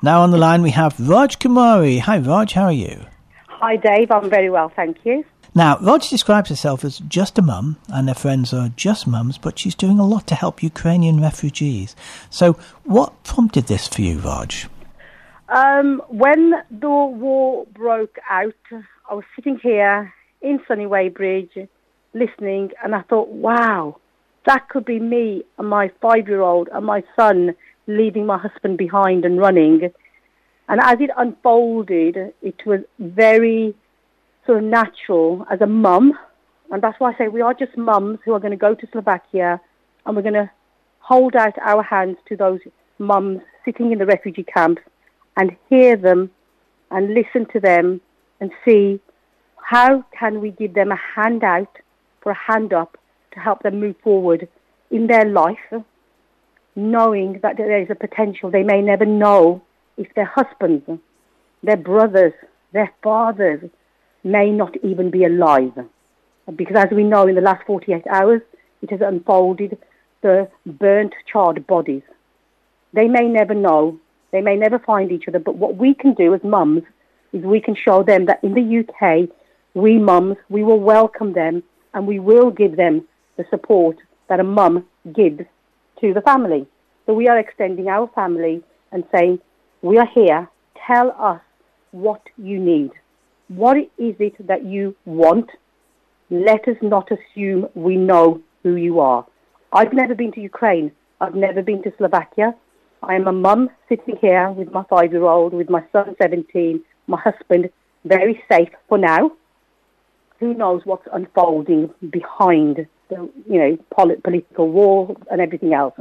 Now on the line we have Raj Kumari. Hi Raj, how are you? Hi Dave, I'm very well, thank you. Now, Raj describes herself as just a mum, and her friends are just mums, but she's doing a lot to help Ukrainian refugees. So, what prompted this for you, Raj? Um, when the war broke out, I was sitting here in Sunny Weybridge listening, and I thought, wow, that could be me and my five year old and my son leaving my husband behind and running. And as it unfolded, it was very sort of natural as a mum. And that's why I say we are just mums who are going to go to Slovakia and we're going to hold out our hands to those mums sitting in the refugee camps and hear them and listen to them and see how can we give them a hand out for a hand up to help them move forward in their life, knowing that there is a potential. They may never know if their husbands, their brothers, their fathers may not even be alive. Because as we know, in the last 48 hours, it has unfolded the burnt, charred bodies. They may never know they may never find each other, but what we can do as mums is we can show them that in the UK, we mums, we will welcome them and we will give them the support that a mum gives to the family. So we are extending our family and saying, we are here, tell us what you need. What is it that you want? Let us not assume we know who you are. I've never been to Ukraine. I've never been to Slovakia. I am a mum sitting here with my five year old, with my son 17, my husband, very safe for now. Who knows what's unfolding behind the you know polit- political war and everything else.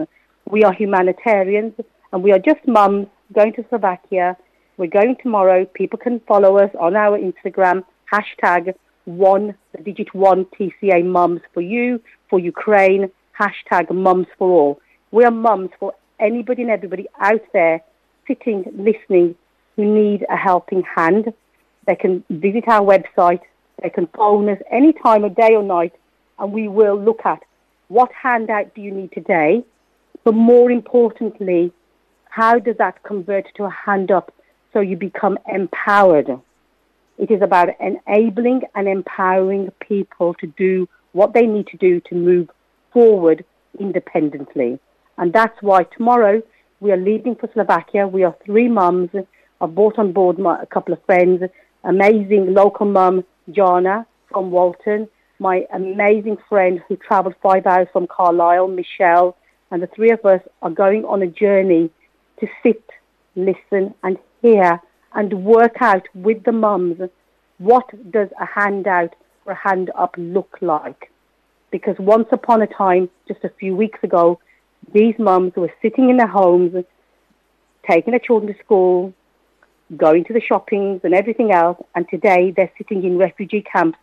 We are humanitarians and we are just mums going to Slovakia. We're going tomorrow. People can follow us on our Instagram, hashtag one, the digit one TCA mums for you, for Ukraine, hashtag mums for all. We are mums for anybody and everybody out there sitting, listening, who need a helping hand. They can visit our website. They can phone us any time of day or night, and we will look at what handout do you need today, but more importantly, how does that convert to a hand up so you become empowered? It is about enabling and empowering people to do what they need to do to move forward independently. And that's why tomorrow we are leaving for Slovakia. We are three mums. I've brought on board my, a couple of friends, amazing local mum, Jana from Walton, my amazing friend who travelled five hours from Carlisle, Michelle, and the three of us are going on a journey to sit, listen and hear and work out with the mums what does a handout or a hand up look like. Because once upon a time, just a few weeks ago, these mums were sitting in their homes, taking their children to school, going to the shoppings and everything else, and today they're sitting in refugee camps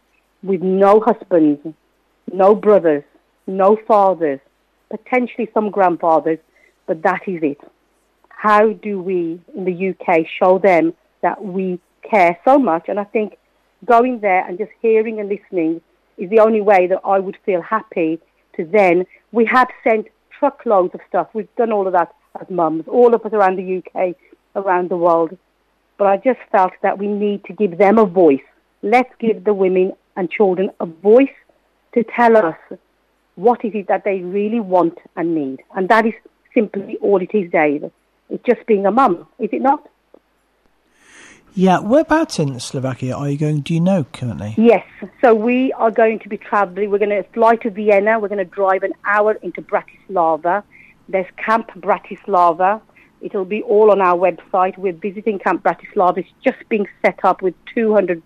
with no husbands, no brothers, no fathers, potentially some grandfathers, but that is it. How do we in the UK show them that we care so much? And I think going there and just hearing and listening is the only way that I would feel happy to then. We have sent truckloads of stuff. We've done all of that as mums, all of us around the UK, around the world. But I just felt that we need to give them a voice. Let's give the women and children a voice to tell us what is it that they really want and need. And that is simply all it is, Dave. It's just being a mum, is it not? Yeah, whereabouts in Slovakia are you going? Do you know currently? Yes, so we are going to be travelling. We're going to fly to Vienna. We're going to drive an hour into Bratislava. There's Camp Bratislava. It'll be all on our website. We're visiting Camp Bratislava. It's just being set up with 200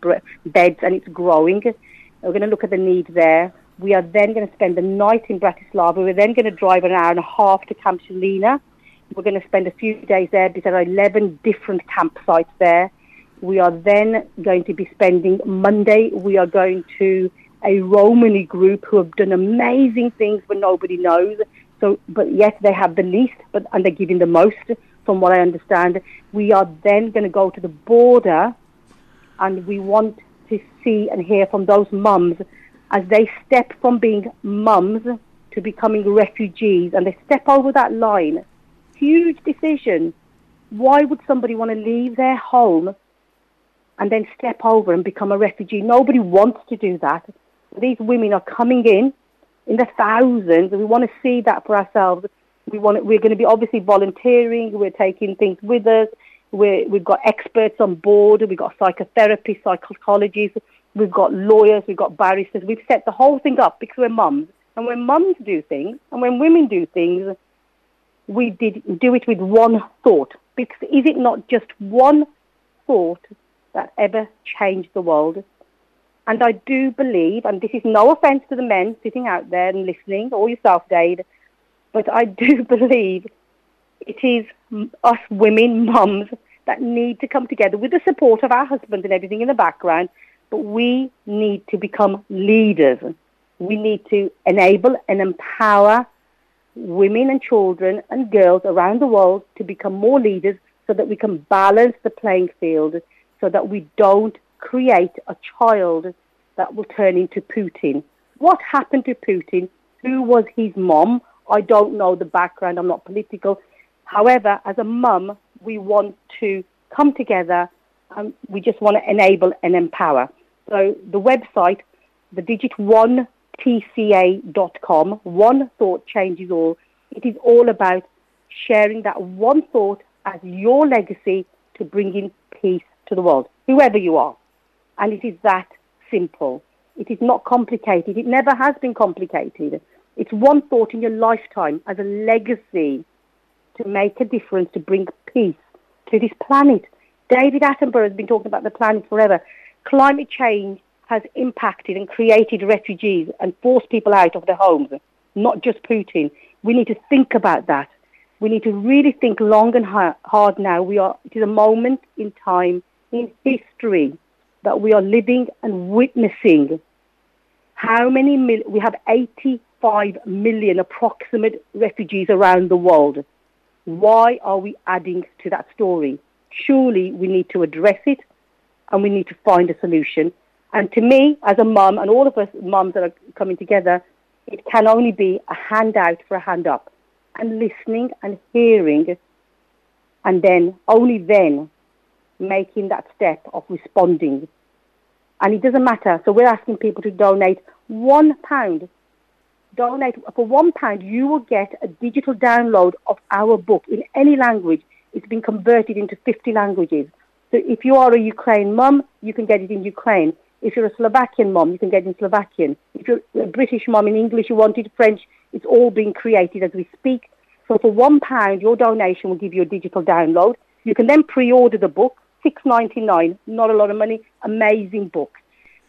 beds and it's growing. We're going to look at the need there. We are then going to spend the night in Bratislava. We're then going to drive an hour and a half to Camp Žilina. We're going to spend a few days there because there are 11 different campsites there. We are then going to be spending Monday. We are going to a Romani group who have done amazing things, but nobody knows. So, but yet they have the least, but and they're giving the most, from what I understand. We are then going to go to the border, and we want to see and hear from those mums as they step from being mums to becoming refugees, and they step over that line. Huge decision Why would somebody want to leave their home and then step over and become a refugee? Nobody wants to do that. These women are coming in in the thousands, we want to see that for ourselves. We want we're going to be obviously volunteering. We're taking things with us. we we've got experts on board. We've got psychotherapists, psychologists. We've got lawyers. We've got barristers. We've set the whole thing up because we're mums. And when mums do things, and when women do things, we did do it with one thought. Because is it not just one thought that ever changed the world? And I do believe, and this is no offence to the men sitting out there and listening, or yourself, Dave, but I do believe it is us women, mums, that need to come together with the support of our husbands and everything in the background. But we need to become leaders. We need to enable and empower women and children and girls around the world to become more leaders so that we can balance the playing field so that we don't create a child that will turn into Putin. What happened to Putin? Who was his mom? I don't know the background. I'm not political. However, as a mum, we want to come together and we just want to enable and empower. So the website, the digit one tca.com, one thought changes all. It is all about sharing that one thought as your legacy to bringing peace to the world, whoever you are. And it is that simple. It is not complicated. It never has been complicated. It's one thought in your lifetime as a legacy to make a difference, to bring peace to this planet. David Attenborough has been talking about the planet forever. Climate change has impacted and created refugees and forced people out of their homes, not just Putin. We need to think about that. We need to really think long and hard now. We are, it is a moment in time in history that we are living and witnessing how many mil- we have 85 million approximate refugees around the world. Why are we adding to that story? Surely we need to address it and we need to find a solution. And to me, as a mum, and all of us mums that are coming together, it can only be a handout for a hand up and listening and hearing and then only then making that step of responding. And it doesn't matter. So we're asking people to donate one pound. Donate for one pound, you will get a digital download of our book in any language. It's been converted into 50 languages. So if you are a Ukraine mum, you can get it in Ukraine. If you're a Slovakian mom, you can get it in Slovakian. If you're a British mom in English, you wanted French, it's all being created as we speak. So for one pound, your donation will give you a digital download. You can then pre-order the book six ninety nine. Not a lot of money. Amazing book.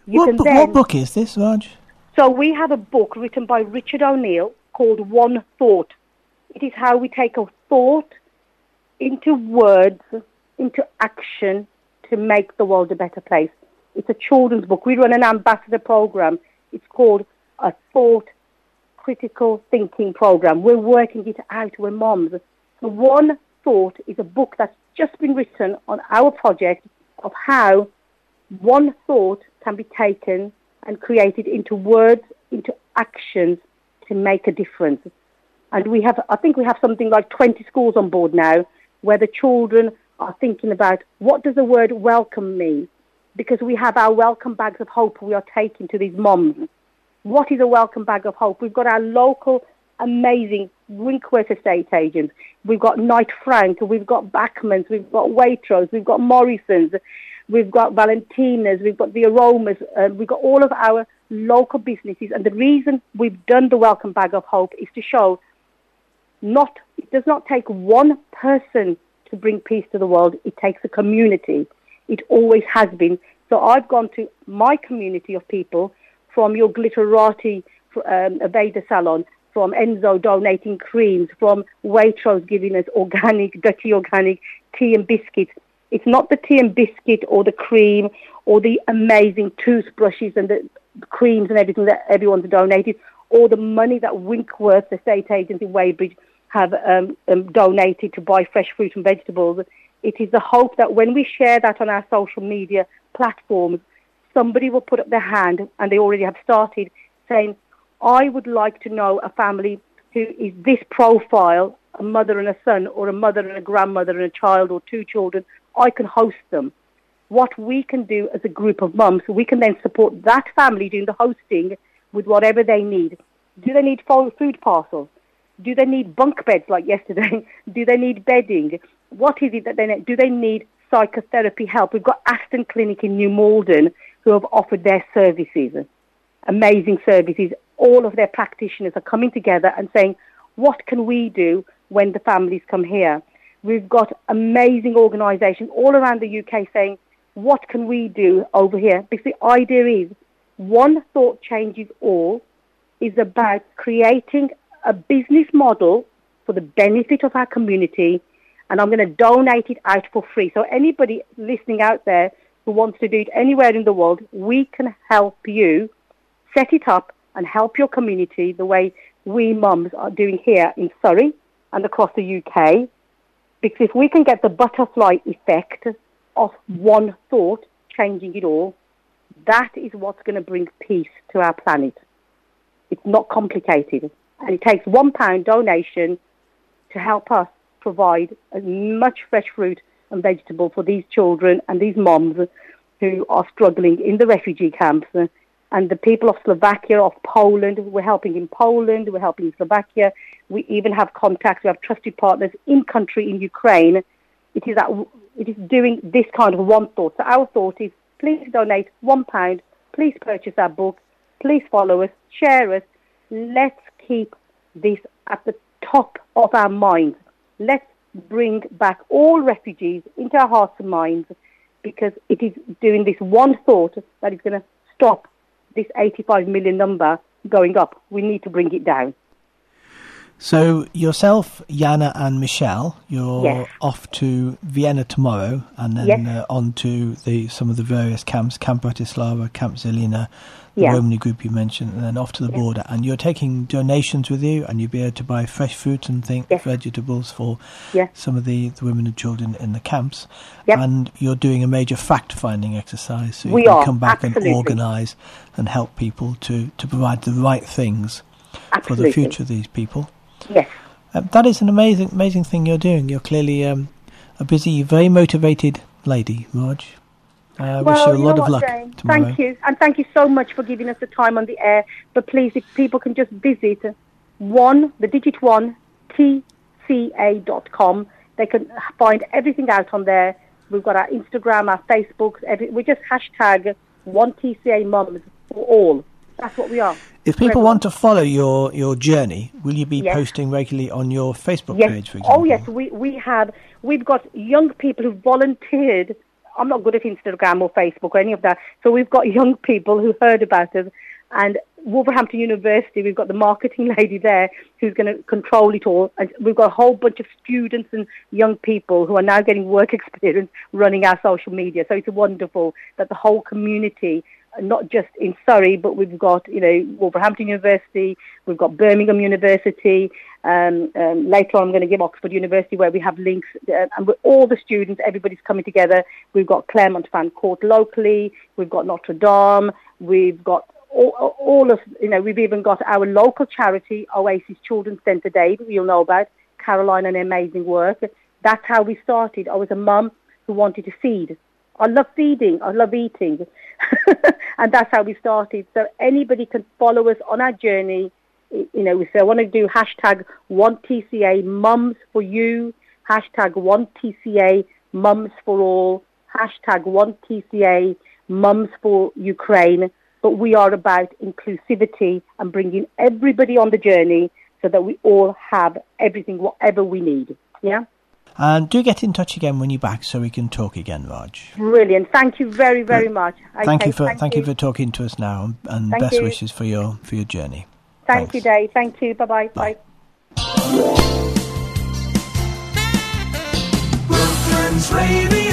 You what, bu- then, what book is this, Raj? So we have a book written by Richard O'Neill called One Thought. It is how we take a thought into words, into action to make the world a better place. It's a children's book. We run an ambassador program. It's called a thought critical thinking program. We're working it out. We're moms. The one thought is a book that's just been written on our project of how one thought can be taken and created into words, into actions to make a difference. And we have, I think we have something like 20 schools on board now where the children are thinking about what does the word welcome mean? Because we have our welcome bags of hope we are taking to these moms. What is a welcome bag of hope? We've got our local amazing Winkworth estate agents. We've got Knight Frank, we've got Backmans, we've got Waitrose, we've got Morrison's, we've got Valentina's, we've got the Aromas, uh, we've got all of our local businesses. And the reason we've done the Welcome Bag of Hope is to show not it does not take one person to bring peace to the world. It takes a community. It always has been. So I've gone to my community of people from your Glitterati um, Aveda salon from Enzo donating creams, from Waitrose giving us organic, dirty organic tea and biscuits. It's not the tea and biscuit or the cream or the amazing toothbrushes and the creams and everything that everyone's donated or the money that Winkworth estate agents in Weybridge have um, um, donated to buy fresh fruit and vegetables. It is the hope that when we share that on our social media platforms, somebody will put up their hand, and they already have started, saying, I would like to know a family who is this profile a mother and a son, or a mother and a grandmother and a child, or two children. I can host them. What we can do as a group of mums, we can then support that family doing the hosting with whatever they need. Do they need food parcels? Do they need bunk beds like yesterday? do they need bedding? What is it that they need? Do they need psychotherapy help? We've got Aston Clinic in New Malden who have offered their services, amazing services. All of their practitioners are coming together and saying, what can we do when the families come here? We've got amazing organisations all around the UK saying, what can we do over here? Because the idea is one thought changes all is about creating a business model for the benefit of our community and I'm going to donate it out for free. So anybody listening out there who wants to do it anywhere in the world, we can help you set it up and help your community the way we mums are doing here in Surrey and across the UK. Because if we can get the butterfly effect of one thought changing it all, that is what's going to bring peace to our planet. It's not complicated. And it takes one pound donation to help us provide as much fresh fruit and vegetable for these children and these moms who are struggling in the refugee camps. And the people of Slovakia, of Poland, we're helping in Poland, we're helping in Slovakia. We even have contacts, we have trusted partners in country in Ukraine. It is, that, it is doing this kind of one thought. So our thought is please donate one pound, please purchase our book, please follow us, share us. Let's keep this at the top of our minds let's bring back all refugees into our hearts and minds because it is doing this one thought that is going to stop this 85 million number going up. We need to bring it down. So yourself, Yana, and Michelle, you're yes. off to Vienna tomorrow, and then yes. uh, on to the some of the various camps: Camp Bratislava, Camp Žilina, yeah. Romani group you mentioned, and then off to the yes. border. And you're taking donations with you, and you'll be able to buy fresh fruit and things, vegetables for some of the, the women and children in the camps. Yep. And you're doing a major fact-finding exercise, so you we can are, come back absolutely. and organise and help people to, to provide the right things absolutely. for the future of these people. Yes. Um, that is an amazing, amazing thing you're doing. You're clearly um, a busy, very motivated lady, Raj. I uh, well, wish you a you know of luck Jane? tomorrow. Thank you, and thank you so much for giving us the time on the air. But please, if people can just visit one, the digit one, tca.com, they can find everything out on there. We've got our Instagram, our Facebook. Every, we just hashtag one TCA mums for all. That's what we are. If people want to follow your, your journey, will you be yes. posting regularly on your Facebook yes. page, for example? Oh yes, we we have we've got young people who've volunteered. I'm not good at Instagram or Facebook or any of that. So we've got young people who heard about us, and Wolverhampton University. We've got the marketing lady there who's going to control it all, and we've got a whole bunch of students and young people who are now getting work experience running our social media. So it's wonderful that the whole community not just in Surrey, but we've got, you know, Wolverhampton University, we've got Birmingham University, um, um, later on I'm going to give Oxford University where we have links, uh, and with all the students, everybody's coming together. We've got Claremont Fan Court locally, we've got Notre Dame, we've got all, all of, you know, we've even got our local charity, Oasis Children's Centre Dave, you'll know about, Caroline and her amazing work. That's how we started. I was a mum who wanted to feed. I love feeding, I love eating. and that's how we started. So anybody can follow us on our journey. You know, if I want to do hashtag one TCA mums for you, hashtag one TCA mums for all, hashtag one TCA mums for Ukraine. But we are about inclusivity and bringing everybody on the journey so that we all have everything, whatever we need. Yeah. And do get in touch again when you're back so we can talk again, Raj. Brilliant. Thank you very, very But much. Thank you for thank thank you. for talking to us now, and Thank best you. wishes for your for your journey. Thank Thanks. you, Dave. Thank you. Bye-bye. Bye. Bye. Brooklands Radio.